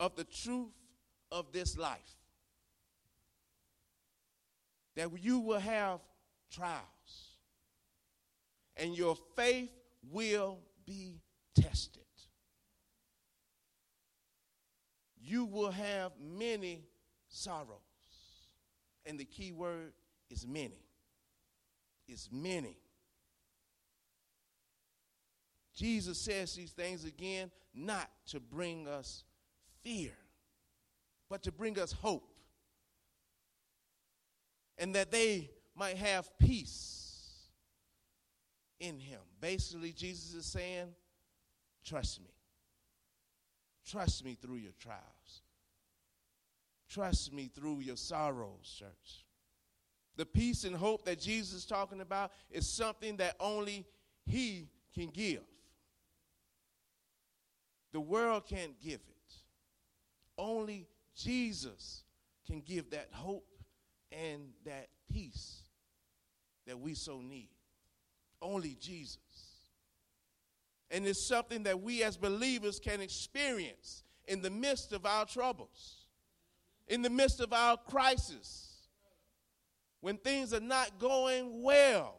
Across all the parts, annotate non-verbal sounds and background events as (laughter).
of the truth of this life. That you will have trials, and your faith will be tested. You will have many sorrows. And the key word is many. Is many. Jesus says these things again not to bring us fear, but to bring us hope. And that they might have peace in him. Basically, Jesus is saying, trust me. Trust me through your trials. Trust me through your sorrows, church. The peace and hope that Jesus is talking about is something that only He can give. The world can't give it. Only Jesus can give that hope and that peace that we so need. Only Jesus. And it's something that we as believers can experience in the midst of our troubles, in the midst of our crisis. When things are not going well,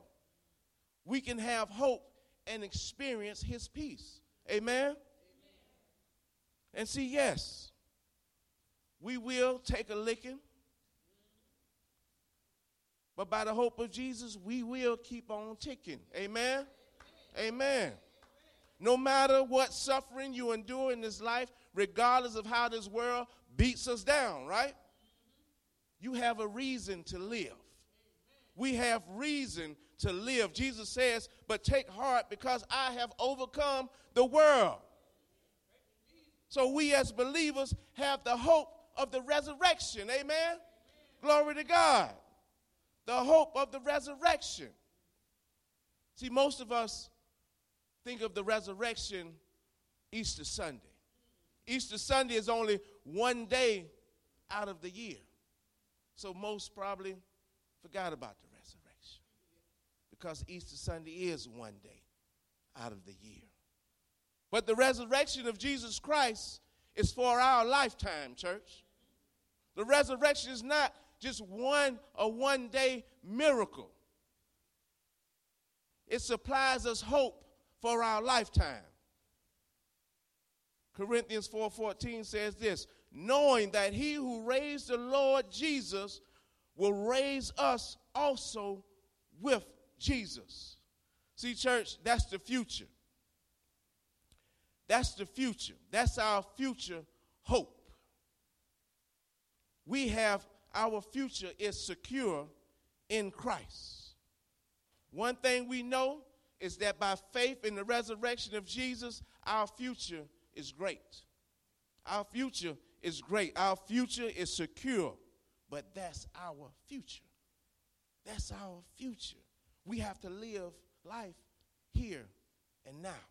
we can have hope and experience His peace. Amen? Amen? And see, yes, we will take a licking, but by the hope of Jesus, we will keep on ticking. Amen? Amen. Amen. No matter what suffering you endure in this life, regardless of how this world beats us down, right? You have a reason to live. We have reason to live. Jesus says, But take heart because I have overcome the world. So we as believers have the hope of the resurrection. Amen? Amen? Glory to God. The hope of the resurrection. See, most of us think of the resurrection Easter Sunday. Easter Sunday is only one day out of the year. So most probably forgot about the resurrection because Easter Sunday is one day out of the year. But the resurrection of Jesus Christ is for our lifetime, church. The resurrection is not just one a one day miracle. It supplies us hope for our lifetime. Corinthians 4:14 says this, knowing that he who raised the Lord Jesus will raise us also with Jesus. See church, that's the future. That's the future. That's our future hope. We have our future is secure in Christ. One thing we know is that by faith in the resurrection of Jesus, our future is great. Our future is great. Our future is secure. But that's our future. That's our future. We have to live life here and now.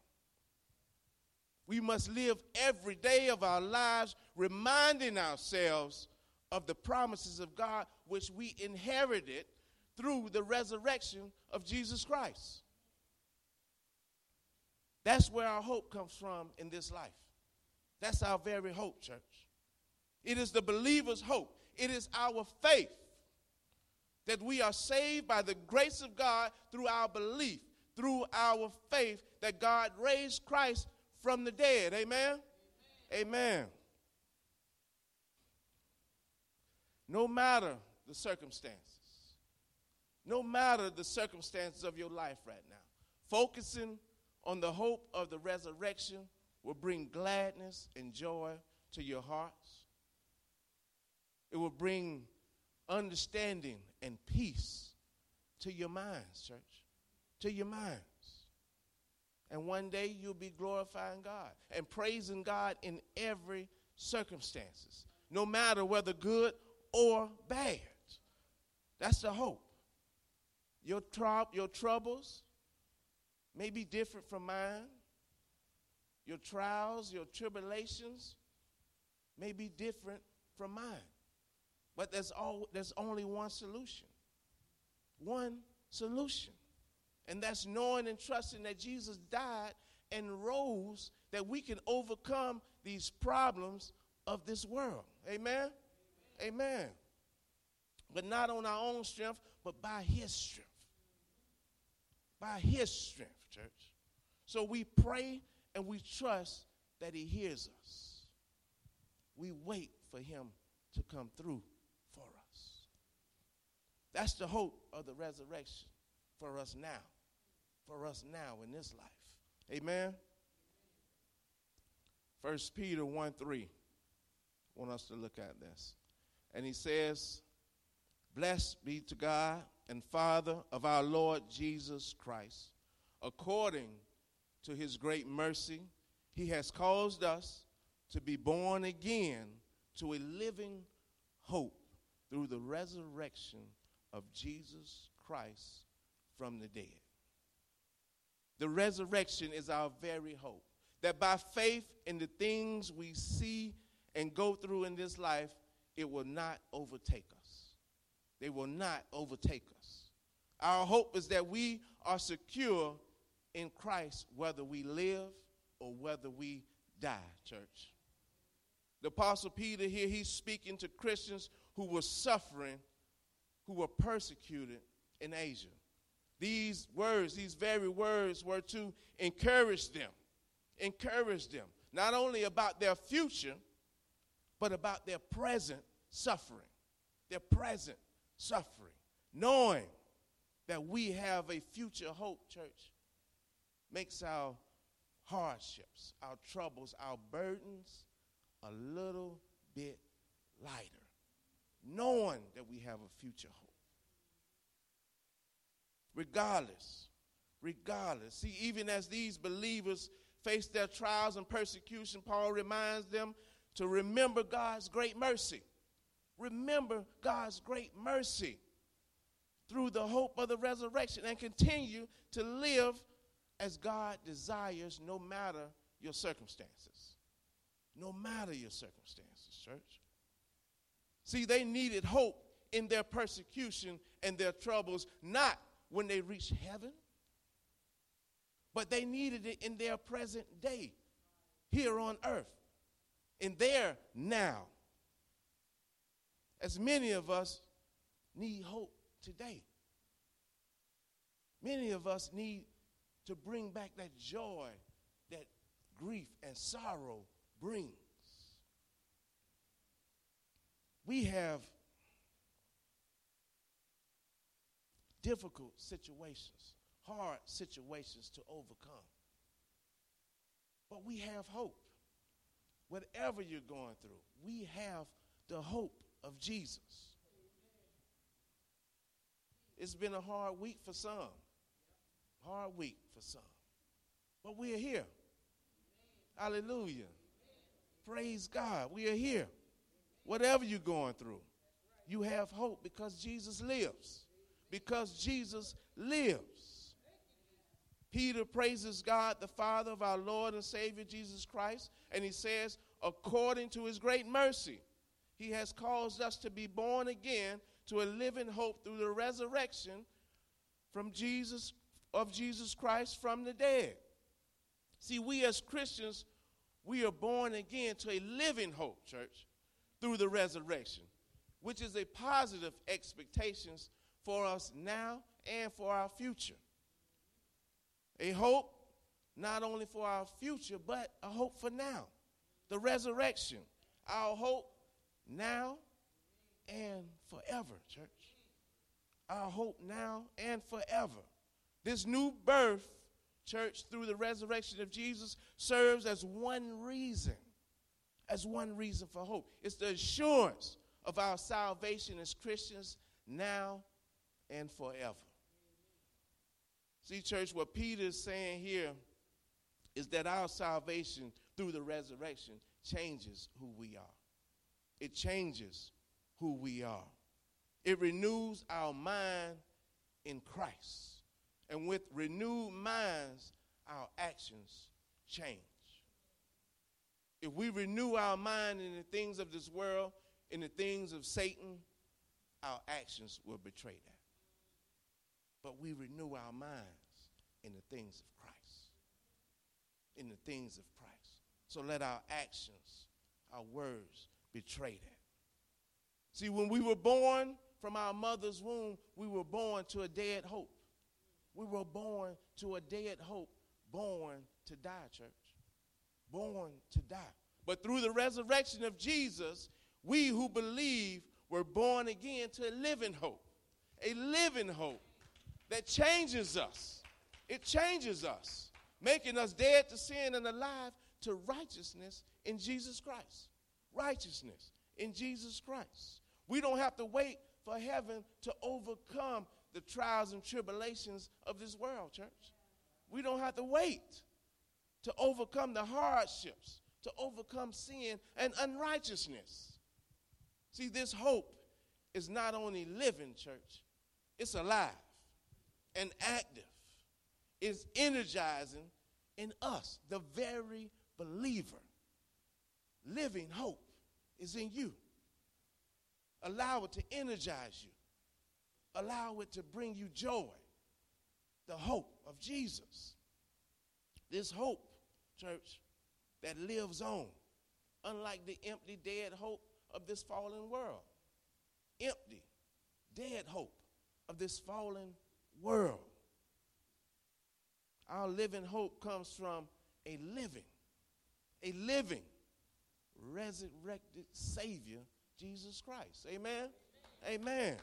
We must live every day of our lives reminding ourselves of the promises of God which we inherited through the resurrection of Jesus Christ. That's where our hope comes from in this life. That's our very hope, church. It is the believer's hope. It is our faith that we are saved by the grace of God through our belief, through our faith that God raised Christ from the dead. Amen? Amen. Amen. No matter the circumstances, no matter the circumstances of your life right now, focusing on the hope of the resurrection will bring gladness and joy to your hearts. It will bring understanding and peace to your minds, church. To your minds. And one day you'll be glorifying God and praising God in every circumstances, no matter whether good or bad. That's the hope. Your, trou- your troubles, may be different from mine. Your trials, your tribulations may be different from mine. But there's, all, there's only one solution. One solution. And that's knowing and trusting that Jesus died and rose that we can overcome these problems of this world. Amen? Amen. But not on our own strength, but by his strength. By his strength, church. So we pray and we trust that he hears us. We wait for him to come through for us. That's the hope of the resurrection for us now. For us now in this life. Amen. First Peter 1 3. I want us to look at this. And he says, Blessed be to God and Father of our Lord Jesus Christ. According to his great mercy, he has caused us to be born again to a living hope through the resurrection of Jesus Christ from the dead. The resurrection is our very hope. That by faith in the things we see and go through in this life, it will not overtake us. They will not overtake us. Our hope is that we are secure in Christ whether we live or whether we die, church. The Apostle Peter here, he's speaking to Christians who were suffering, who were persecuted in Asia. These words, these very words, were to encourage them, encourage them, not only about their future, but about their present suffering, their present suffering, knowing that we have a future hope, church, makes our hardships, our troubles, our burdens a little bit lighter, knowing that we have a future hope. Regardless, regardless. See, even as these believers face their trials and persecution, Paul reminds them to remember God's great mercy. Remember God's great mercy through the hope of the resurrection and continue to live as God desires no matter your circumstances. No matter your circumstances, church. See, they needed hope in their persecution and their troubles, not when they reached heaven, but they needed it in their present day, here on earth, in their now. As many of us need hope today. Many of us need to bring back that joy that grief and sorrow brings. We have difficult situations, hard situations to overcome. But we have hope. Whatever you're going through, we have the hope of Jesus. It's been a hard week for some, hard week for some. But we are here. Hallelujah. Praise God. We are here. Whatever you're going through, you have hope because Jesus lives. Because Jesus lives. Peter praises God, the Father of our Lord and Savior Jesus Christ, and he says, according to his great mercy, he has caused us to be born again to a living hope through the resurrection from Jesus of Jesus Christ from the dead. See, we as Christians, we are born again to a living hope, church, through the resurrection, which is a positive expectations for us now and for our future. A hope not only for our future, but a hope for now. The resurrection, our hope now and forever, church. Our hope now and forever. This new birth, church, through the resurrection of Jesus, serves as one reason, as one reason for hope. It's the assurance of our salvation as Christians now and forever. See, church, what Peter is saying here is that our salvation through the resurrection changes who we are. It changes who we are. It renews our mind in Christ. And with renewed minds, our actions change. If we renew our mind in the things of this world, in the things of Satan, our actions will betray that. But we renew our minds in the things of Christ. In the things of Christ. So let our actions our words betray that. See, when we were born from our mother's womb, we were born to a dead hope. We were born to a dead hope, born to die, church. Born to die. But through the resurrection of Jesus, we who believe were born again to a living hope. A living hope that changes us. It changes us, making us dead to sin and alive to righteousness in Jesus Christ. Righteousness in Jesus Christ. We don't have to wait for heaven to overcome the trials and tribulations of this world, church. We don't have to wait to overcome the hardships, to overcome sin and unrighteousness. See, this hope is not only living, church, it's alive and active. It's energizing in us, the very believer. Living hope is in you. Allow it to energize you. Allow it to bring you joy. The hope of Jesus. This hope, church, that lives on, unlike the empty, dead hope of this fallen world. Empty, dead hope of this fallen world. Our living hope comes from a living, a living, resurrected Savior, Jesus Christ. Amen? Amen. Amen.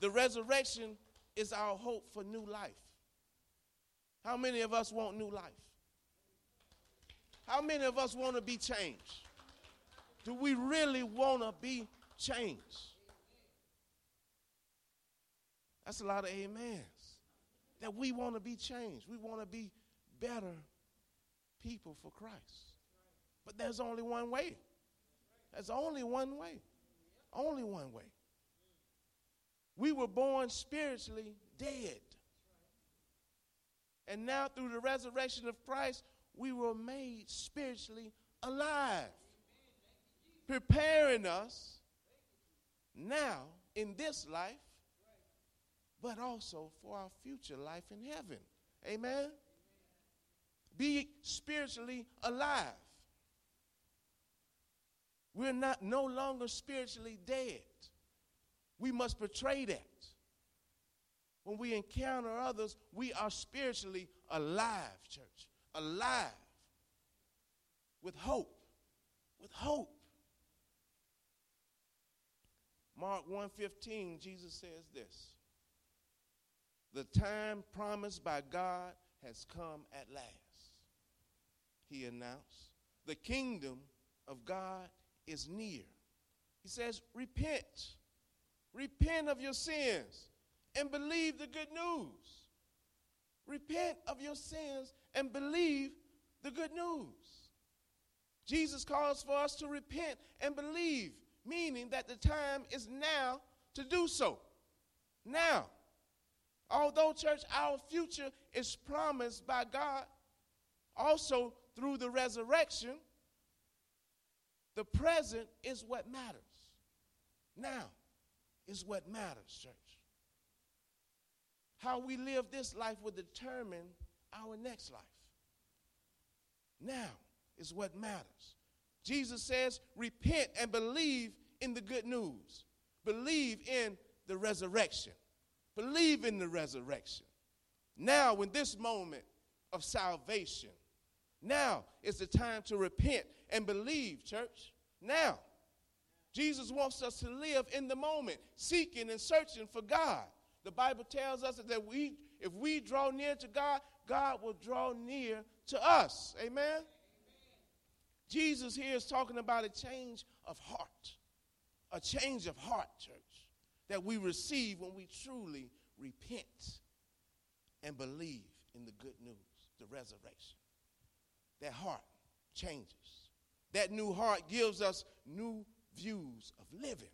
The resurrection is our hope for new life. How many of us want new life? How many of us want to be changed? Do we really want to be changed? That's a lot of amens. That we want to be changed. We want to be better people for Christ. But there's only one way. There's only one way. Only one way. We were born spiritually dead. And now, through the resurrection of Christ, we were made spiritually alive, preparing us now in this life, but also for our future life in heaven. Amen? Be spiritually alive. We're not no longer spiritually dead. We must portray that. When we encounter others, we are spiritually alive, church. Alive. With hope. With hope. Mark 1:15 Jesus says this. The time promised by God has come at last. He announced, the kingdom of God is near. He says, repent. Repent of your sins and believe the good news. Repent of your sins and believe the good news. Jesus calls for us to repent and believe, meaning that the time is now to do so. Now. Although, church, our future is promised by God, also through the resurrection, the present is what matters. Now is what matters, church. How we live this life will determine our next life. Now is what matters. Jesus says, repent and believe in the good news. Believe in the resurrection. Believe in the resurrection. Now, in this moment of salvation, now is the time to repent and believe, church. Now. Jesus wants us to live in the moment, seeking and searching for God. The Bible tells us that we, if we draw near to God, God will draw near to us. Amen? Amen? Jesus here is talking about a change of heart. A change of heart, church, that we receive when we truly repent and believe in the good news, the resurrection. That heart changes. That new heart gives us new views of living.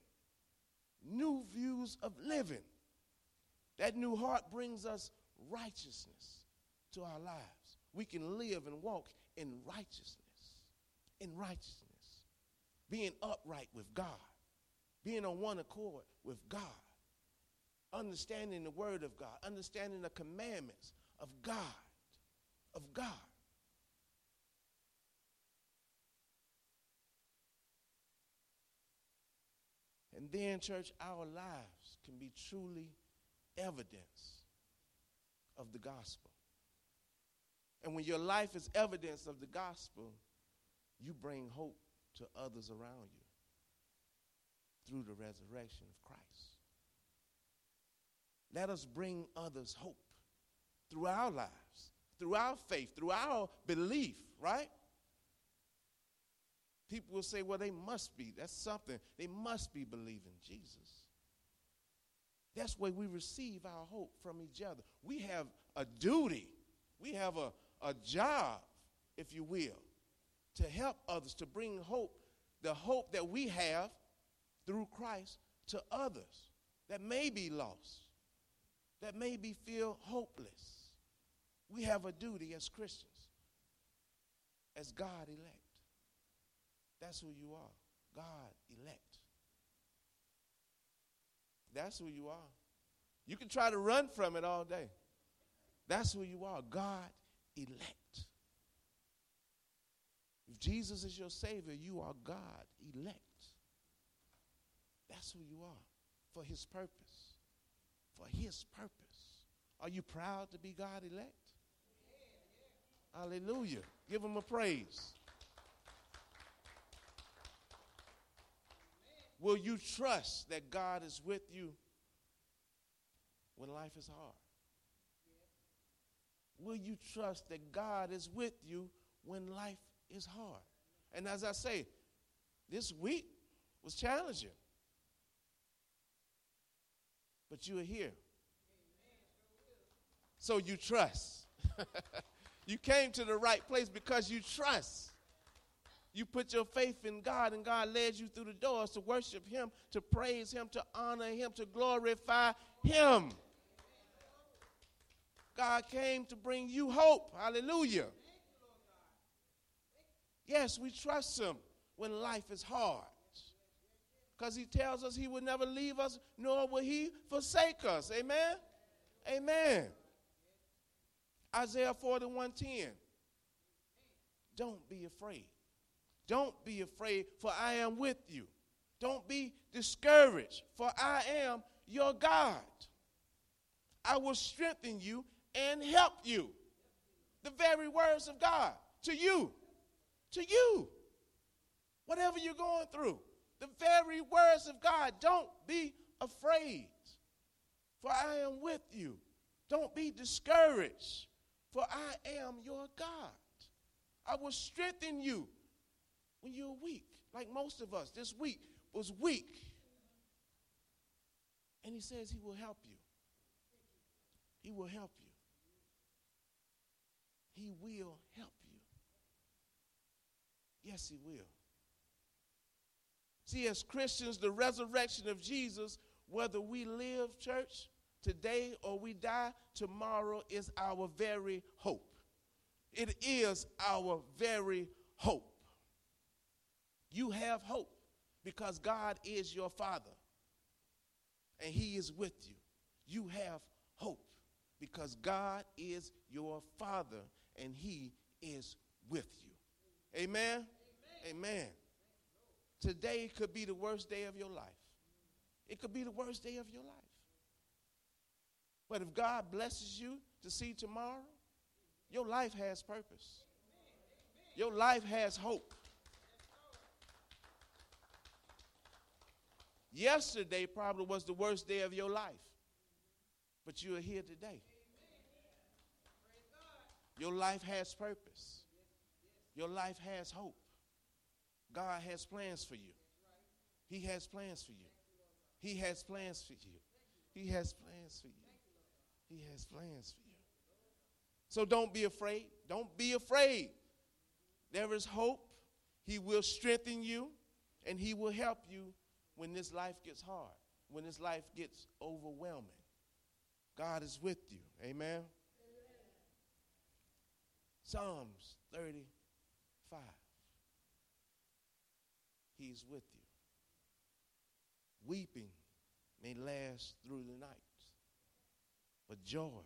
New views of living. That new heart brings us righteousness to our lives. We can live and walk in righteousness. In righteousness. Being upright with God. Being on one accord with God. Understanding the word of God. Understanding the commandments of God. Of God. And then, church, our lives can be truly evidence of the gospel. And when your life is evidence of the gospel, you bring hope to others around you through the resurrection of Christ. Let us bring others hope through our lives, through our faith, through our belief, right? People will say, well, they must be. That's something. They must be believing Jesus. That's where we receive our hope from each other. We have a duty, we have a, a job, if you will, to help others, to bring hope, the hope that we have through Christ to others that may be lost, that may be feel hopeless. We have a duty as Christians, as God elect. That's who you are. God elect. That's who you are. You can try to run from it all day. That's who you are. God elect. If Jesus is your Savior, you are God elect. That's who you are for His purpose. For His purpose. Are you proud to be God elect? Hallelujah. Give Him a praise. Will you trust that God is with you when life is hard? Will you trust that God is with you when life is hard? And as I say, this week was challenging. But you are here. So you trust. (laughs) you came to the right place because you trust. You put your faith in God, and God led you through the doors to worship Him, to praise Him, to honor Him, to glorify Him. God came to bring you hope. Hallelujah. Yes, we trust Him when life is hard. Because He tells us He will never leave us, nor will He forsake us. Amen? Amen. Isaiah 41:10. Don't be afraid. Don't be afraid, for I am with you. Don't be discouraged, for I am your God. I will strengthen you and help you. The very words of God to you. To you. Whatever you're going through. The very words of God. Don't be afraid, for I am with you. Don't be discouraged, for I am your God. I will strengthen you when you're weak, like most of us this week was weak. And he says he will help you. He will help you. He will help you. Yes, he will. See, as Christians, the resurrection of Jesus, whether we live, church, today or we die, tomorrow is our very hope. It is our very hope. You have hope because God is your Father and He is with you. You have hope because God is your Father and He is with you. Amen? Amen. Amen. Today could be the worst day of your life. It could be the worst day of your life. But if God blesses you to see tomorrow, your life has purpose. Your life has hope. Yesterday probably was the worst day of your life, but you are here today. Your life has purpose. Your life has hope. God has plans for you. He has plans for you. He has plans for you. He has plans for you. He has plans for you. So don't be afraid. Don't be afraid. There is hope. He will strengthen you and He will help you when this life gets hard, when this life gets overwhelming. God is with you. Amen. Amen. Psalms 35. He's with you. Weeping may last through the night, but joy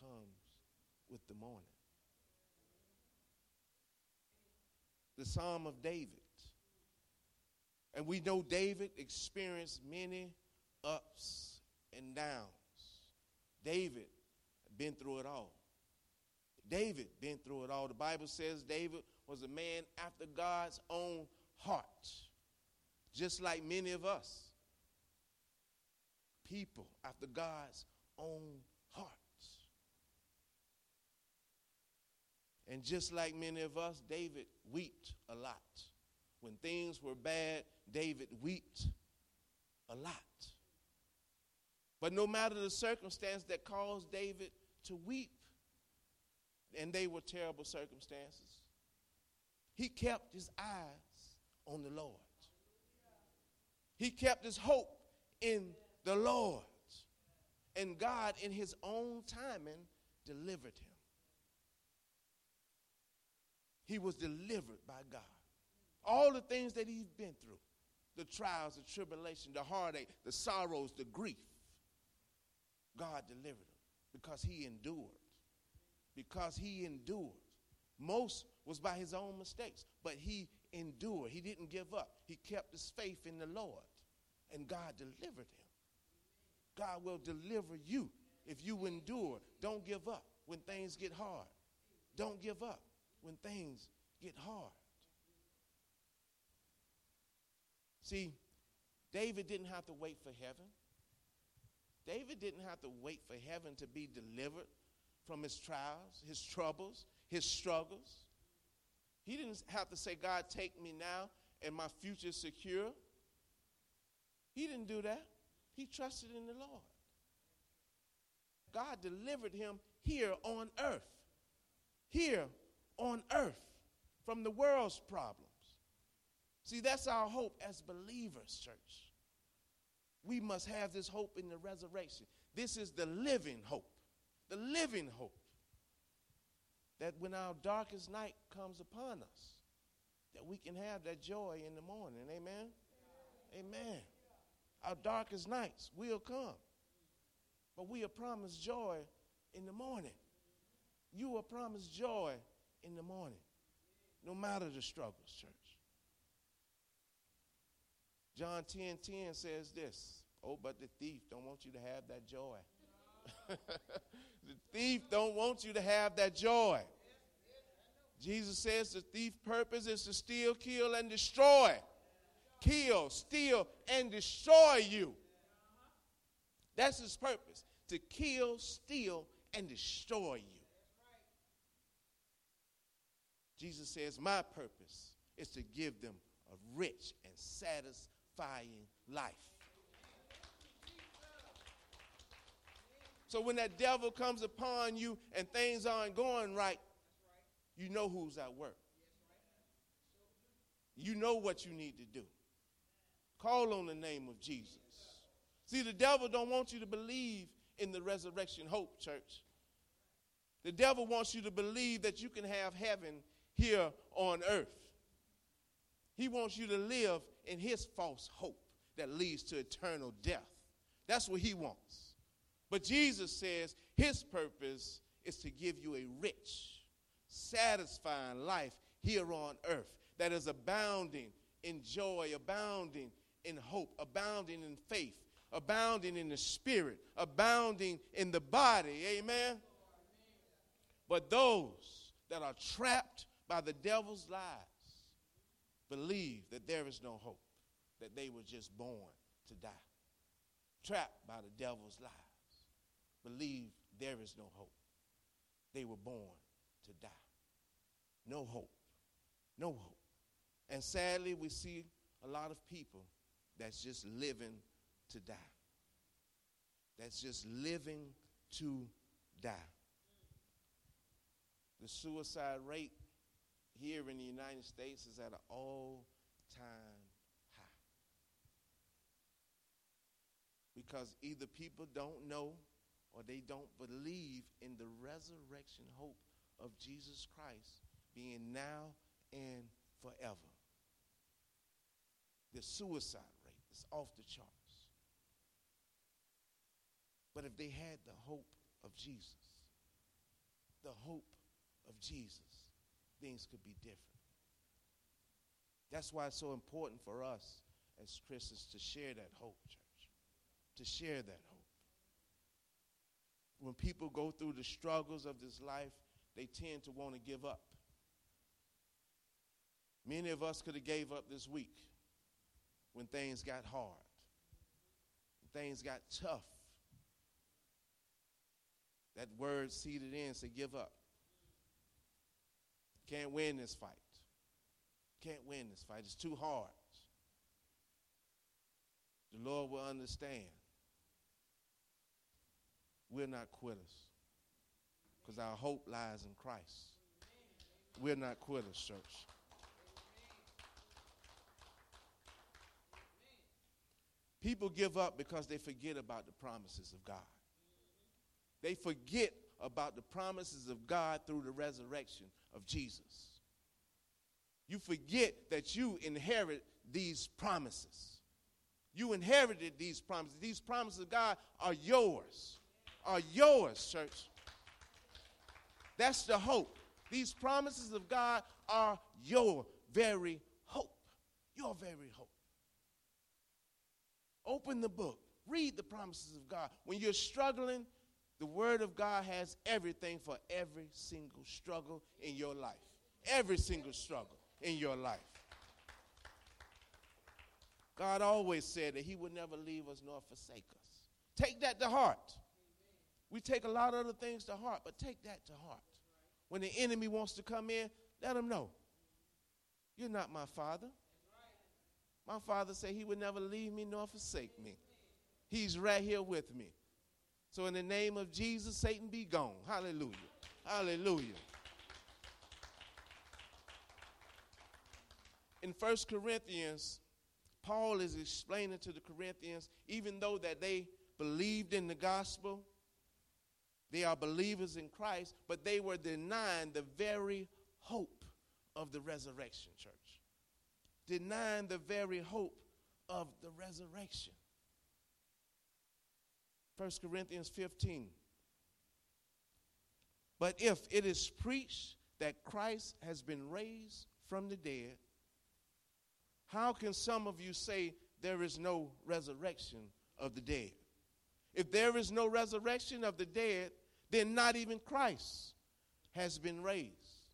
comes with the morning. The Psalm of David And we know David experienced many ups and downs. David been through it all. David been through it all. The Bible says David was a man after God's own heart, just like many of us. People after God's own heart. And just like many of us, David wept a lot. When things were bad, David wept a lot. But no matter the circumstance that caused David to weep, and they were terrible circumstances, he kept his eyes on the Lord. He kept his hope in the Lord. And God, in his own timing, delivered him. He was delivered by God. All the things that he's been through the trials, the tribulation, the heartache, the sorrows, the grief God delivered him because he endured. Because he endured. Most was by his own mistakes, but he endured. He didn't give up. He kept his faith in the Lord, and God delivered him. God will deliver you if you endure. Don't give up when things get hard. Don't give up when things get hard. See, David didn't have to wait for heaven. David didn't have to wait for heaven to be delivered from his trials, his troubles, his struggles. He didn't have to say, God, take me now and my future is secure. He didn't do that. He trusted in the Lord. God delivered him here on earth. Here on earth from the world's problems. See, that's our hope as believers, church. We must have this hope in the resurrection. This is the living hope. The living hope. That when our darkest night comes upon us, that we can have that joy in the morning. Amen? Amen. Our darkest nights will come. But we are promised joy in the morning. You are promised joy in the morning, no matter the struggles, church. John 10 10 says this Oh, but the thief don't want you to have that joy. (laughs) the thief don't want you to have that joy. Jesus says the thief purpose is to steal, kill, and destroy. Kill, steal, and destroy you. That's his purpose to kill, steal, and destroy you. Jesus says, My purpose is to give them a rich and satisfying life. So when that devil comes upon you and things aren't going right, you know who's at work. You know what you need to do. Call on the name of Jesus. See, the devil don't want you to believe in the resurrection hope, church. The devil wants you to believe that you can have heaven here on earth. He wants you to live in his false hope that leads to eternal death. That's what he wants. But Jesus says his purpose is to give you a rich, satisfying life here on earth that is abounding in joy, abounding in hope, abounding in faith, abounding in the spirit, abounding in the body. Amen. But those that are trapped by the devil's lies believe that there is no hope, that they were just born to die. Trapped by the devil's lies, believe there is no hope. They were born to die. No hope. No hope. And sadly, we see a lot of people that's just living to die. That's just living to die. The suicide rate here in the United States is at an all time high. Because either people don't know or they don't believe in the resurrection hope of Jesus Christ being now and forever. The suicide rate is off the charts. But if they had the hope of Jesus, the hope of Jesus, things could be different. That's why it's so important for us as Christians to share that hope, church. To share that hope. When people go through the struggles of this life, they tend to want to give up. Many of us could have gave up this week when things got hard, things got tough. That word seeded in said, give up. Can't win this fight. Can't win this fight. It's too hard. The Lord will understand. We're not quitters because our hope lies in Christ. We're not quitters, church. People give up because they forget about the promises of God. They forget about the promises of God through the resurrection of Jesus. You forget that you inherit these promises. You inherited these promises. These promises of God are yours. Are yours, church. That's the hope. These promises of God are your very hope. Your very hope. Open the book. Read the promises of God. When you're struggling, the Word of God has everything for every single struggle in your life. Every single struggle in your life. God always said that He would never leave us nor forsake us. Take that to heart. We take a lot of other things to heart, but take that to heart. When the enemy wants to come in, let him know. You're not my father. My father said he would never leave me nor forsake me. He's right here with me. So, in the name of Jesus, Satan be gone. Hallelujah. Hallelujah. In 1 Corinthians, Paul is explaining to the Corinthians, even though that they believed in the gospel, they are believers in Christ, but they were denying the very hope of the resurrection, church. Denying the very hope of the resurrection. 1 Corinthians 15. But if it is preached that Christ has been raised from the dead, how can some of you say there is no resurrection of the dead? If there is no resurrection of the dead, then not even Christ has been raised.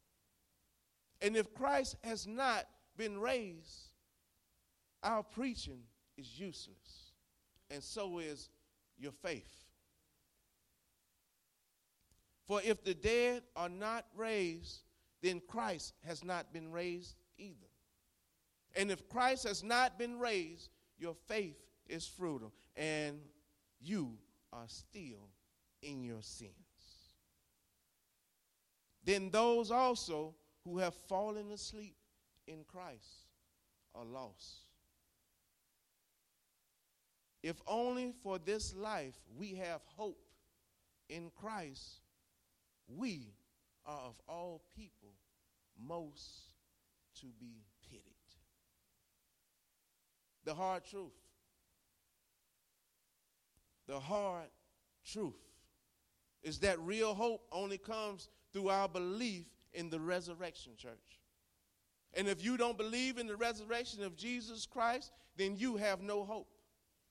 And if Christ has not been raised, our preaching is useless. And so is your faith. For if the dead are not raised, then Christ has not been raised either. And if Christ has not been raised, your faith is futile, and you are still in your sins. Then those also who have fallen asleep in Christ are lost. If only for this life we have hope in Christ, we are of all people most to be pitied. The hard truth. The hard truth is that real hope only comes through our belief in the resurrection, church. And if you don't believe in the resurrection of Jesus Christ, then you have no hope.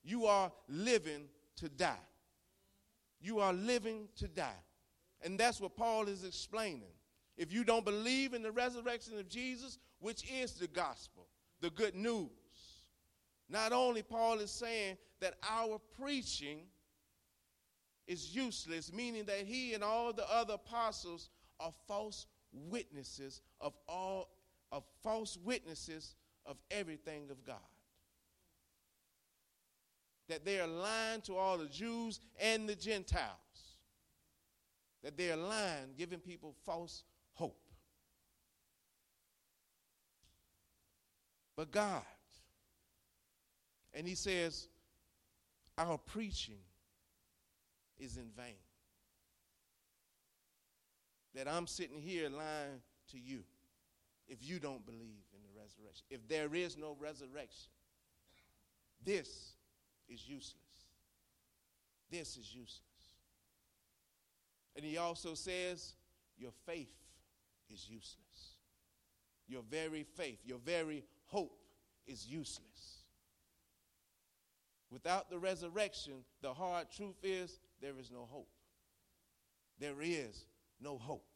You are living to die. You are living to die. And that's what Paul is explaining. If you don't believe in the resurrection of Jesus, which is the gospel, the good news, not only Paul is saying that our preaching is useless, meaning that he and all the other apostles are false witnesses of all of false witnesses of everything of God. That they are lying to all the Jews and the Gentiles. That they are lying, giving people false hope. But God, and he says, our preaching is in vain. That I'm sitting here lying to you if you don't believe in the resurrection. If there is no resurrection, this is useless. This is useless. And he also says, Your faith is useless. Your very faith, your very hope is useless. Without the resurrection, the hard truth is there is no hope. There is no hope.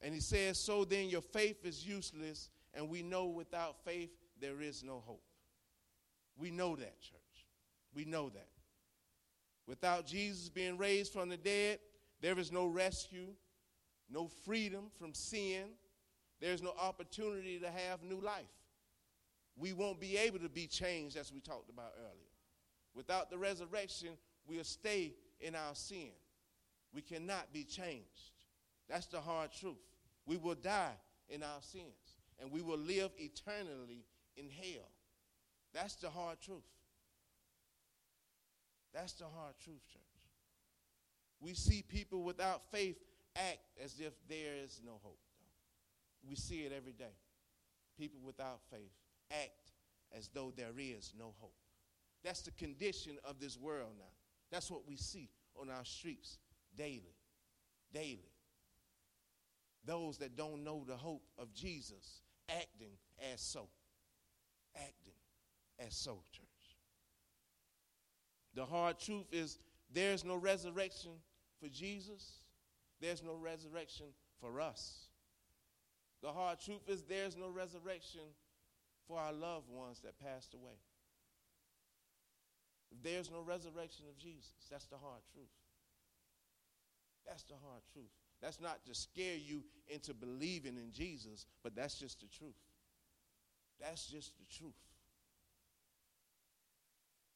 And he says, So then your faith is useless, and we know without faith there is no hope. We know that, church. We know that. Without Jesus being raised from the dead, there is no rescue, no freedom from sin. There's no opportunity to have new life. We won't be able to be changed as we talked about earlier. Without the resurrection, we'll stay in our sin. We cannot be changed. That's the hard truth. We will die in our sins and we will live eternally in hell. That's the hard truth. That's the hard truth, church. We see people without faith act as if there is no hope. Though. We see it every day. People without faith act as though there is no hope. That's the condition of this world now. That's what we see on our streets daily. Daily. Those that don't know the hope of Jesus acting as so. Acting as soldiers. The hard truth is there's no resurrection for Jesus, there's no resurrection for us. The hard truth is there's no resurrection for our loved ones that passed away. If there's no resurrection of Jesus, that's the hard truth. That's the hard truth. That's not to scare you into believing in Jesus, but that's just the truth. That's just the truth.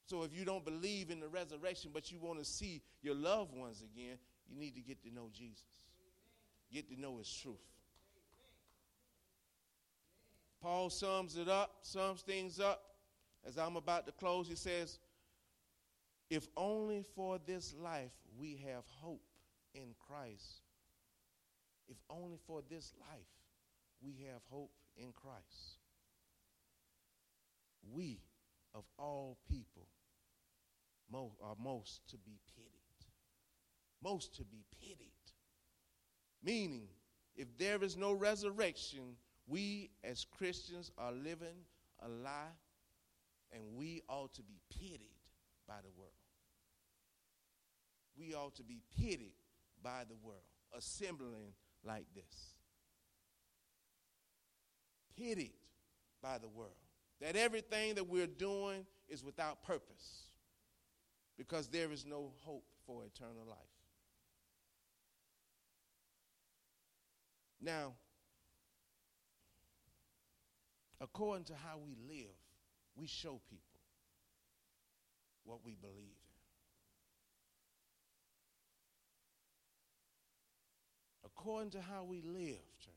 So if you don't believe in the resurrection, but you want to see your loved ones again, you need to get to know Jesus. Get to know his truth. Paul sums it up, sums things up. As I'm about to close, he says, If only for this life we have hope in Christ, if only for this life we have hope in Christ. We, of all people, are uh, most to be pitied. Most to be pitied. Meaning, if there is no resurrection, we as Christians are living a lie and we ought to be pitied by the world. We ought to be pitied by the world, assembling like this. Pitied by the world. That everything that we're doing is without purpose because there is no hope for eternal life. Now, according to how we live, we show people what we believe in. According to how we live, church.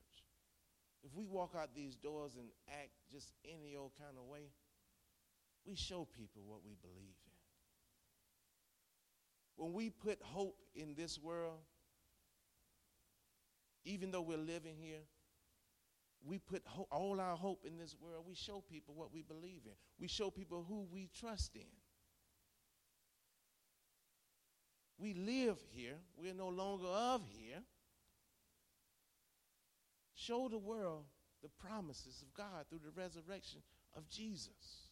If we walk out these doors and act just any old kind of way, we show people what we believe. When we put hope in this world, even though we're living here, we put ho- all our hope in this world. We show people what we believe in. We show people who we trust in. We live here. We're no longer of here. Show the world the promises of God through the resurrection of Jesus.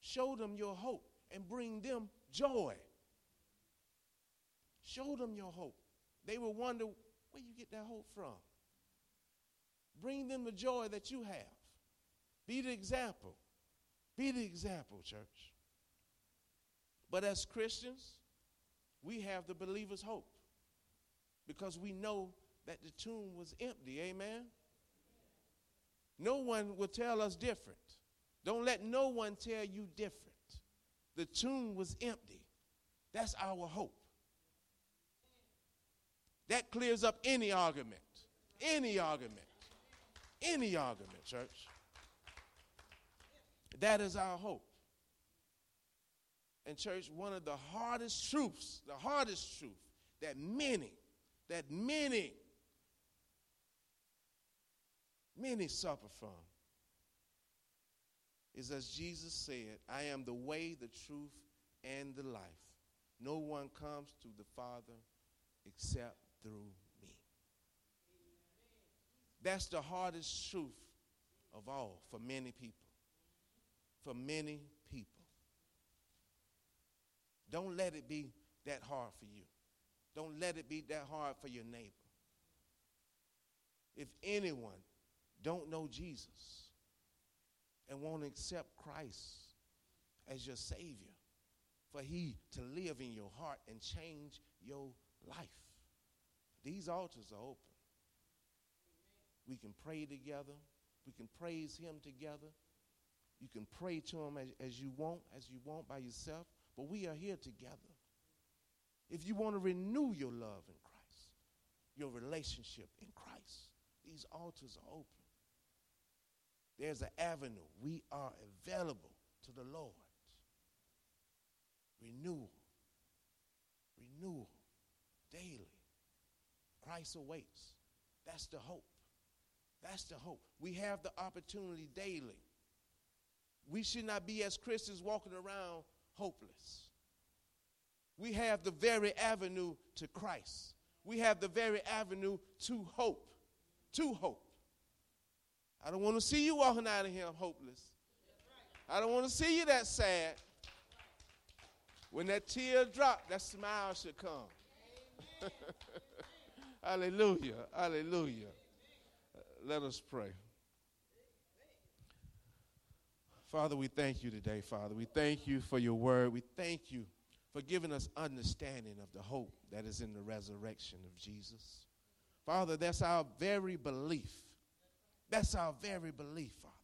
Show them your hope and bring them joy. Show them your hope. They will wonder where you get that hope from. Bring them the joy that you have. Be the example. Be the example, church. But as Christians, we have the believer's hope because we know that the tomb was empty. Amen? No one will tell us different. Don't let no one tell you different. The tomb was empty. That's our hope. That clears up any argument. Any argument. Any argument, church. That is our hope. And, church, one of the hardest truths, the hardest truth that many, that many, many suffer from is as Jesus said, I am the way, the truth, and the life. No one comes to the Father except through me. That's the hardest truth of all for many people. for many people. Don't let it be that hard for you. Don't let it be that hard for your neighbor. If anyone don't know Jesus and won't accept Christ as your Savior, for He to live in your heart and change your life, these altars are open. We can pray together. We can praise Him together. You can pray to Him as, as you want, as you want by yourself, but we are here together. If you want to renew your love in Christ, your relationship in Christ, these altars are open. There's an avenue. We are available to the Lord. Renewal. Renewal daily. Christ awaits. That's the hope. That's the hope. We have the opportunity daily. We should not be, as Christians, walking around hopeless. We have the very avenue to Christ. We have the very avenue to hope. To hope. I don't want to see you walking out of here hopeless. I don't want to see you that sad. When that tear drop, that smile should come. (laughs) Hallelujah. Hallelujah. Let us pray. Father, we thank you today, Father. We thank you for your word. We thank you for giving us understanding of the hope that is in the resurrection of Jesus. Father, that's our very belief. That's our very belief, Father.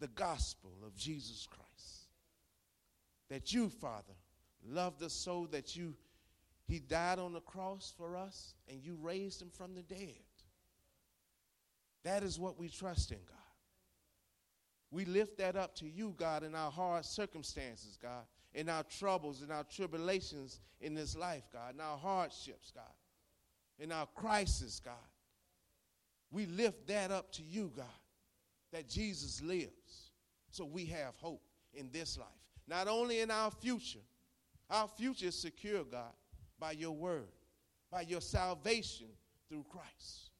The gospel of Jesus Christ. That you, Father, loved us so that you he died on the cross for us and you raised him from the dead. That is what we trust in, God. We lift that up to you, God, in our hard circumstances, God, in our troubles, in our tribulations in this life, God, in our hardships, God, in our crisis, God. We lift that up to you, God, that Jesus lives. So we have hope in this life. Not only in our future, our future is secure, God, by your word, by your salvation through Christ.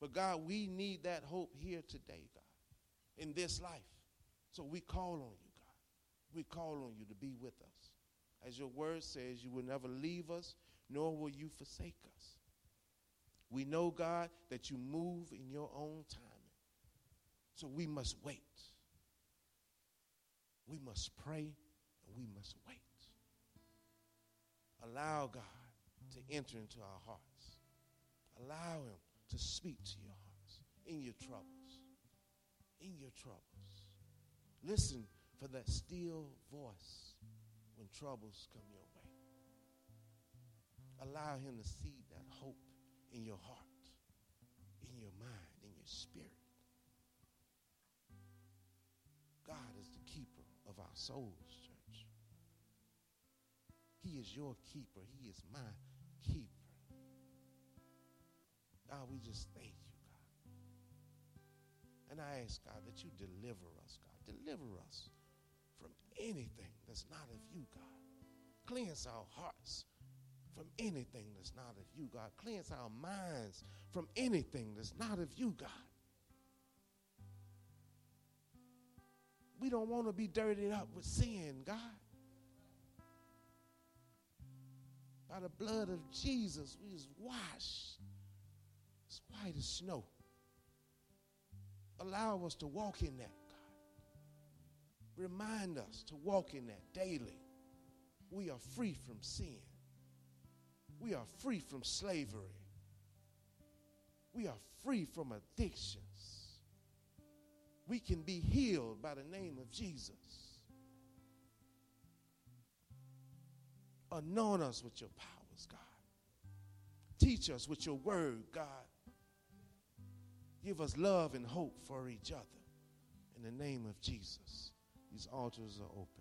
But God, we need that hope here today, God, in this life. So we call on you, God. We call on you to be with us. As your word says, you will never leave us, nor will you forsake us. We know, God, that you move in your own timing. So we must wait. We must pray and we must wait. Allow God to enter into our hearts. Allow Him to speak to your hearts in your troubles. In your troubles. Listen for that still voice when troubles come your way. Allow Him to seed that hope in your heart, in your mind, in your spirit. God is the keeper of our souls, church. He is your keeper. He is my keeper. God, we just thank you, God. And I ask, God, that you deliver us, God. Deliver us from anything that's not of you, God. Cleanse our hearts from anything that's not of you, God. Cleanse our minds from anything that's not of you, God. We don't want to be dirtied up with sin, God. By the blood of Jesus, we is washed as white as snow. Allow us to walk in that, God. Remind us to walk in that daily. We are free from sin. We are free from slavery. We are free from addictions. We can be healed by the name of Jesus. Anoint us with your powers, God. Teach us with your word, God. Give us love and hope for each other. In the name of Jesus, these altars are open.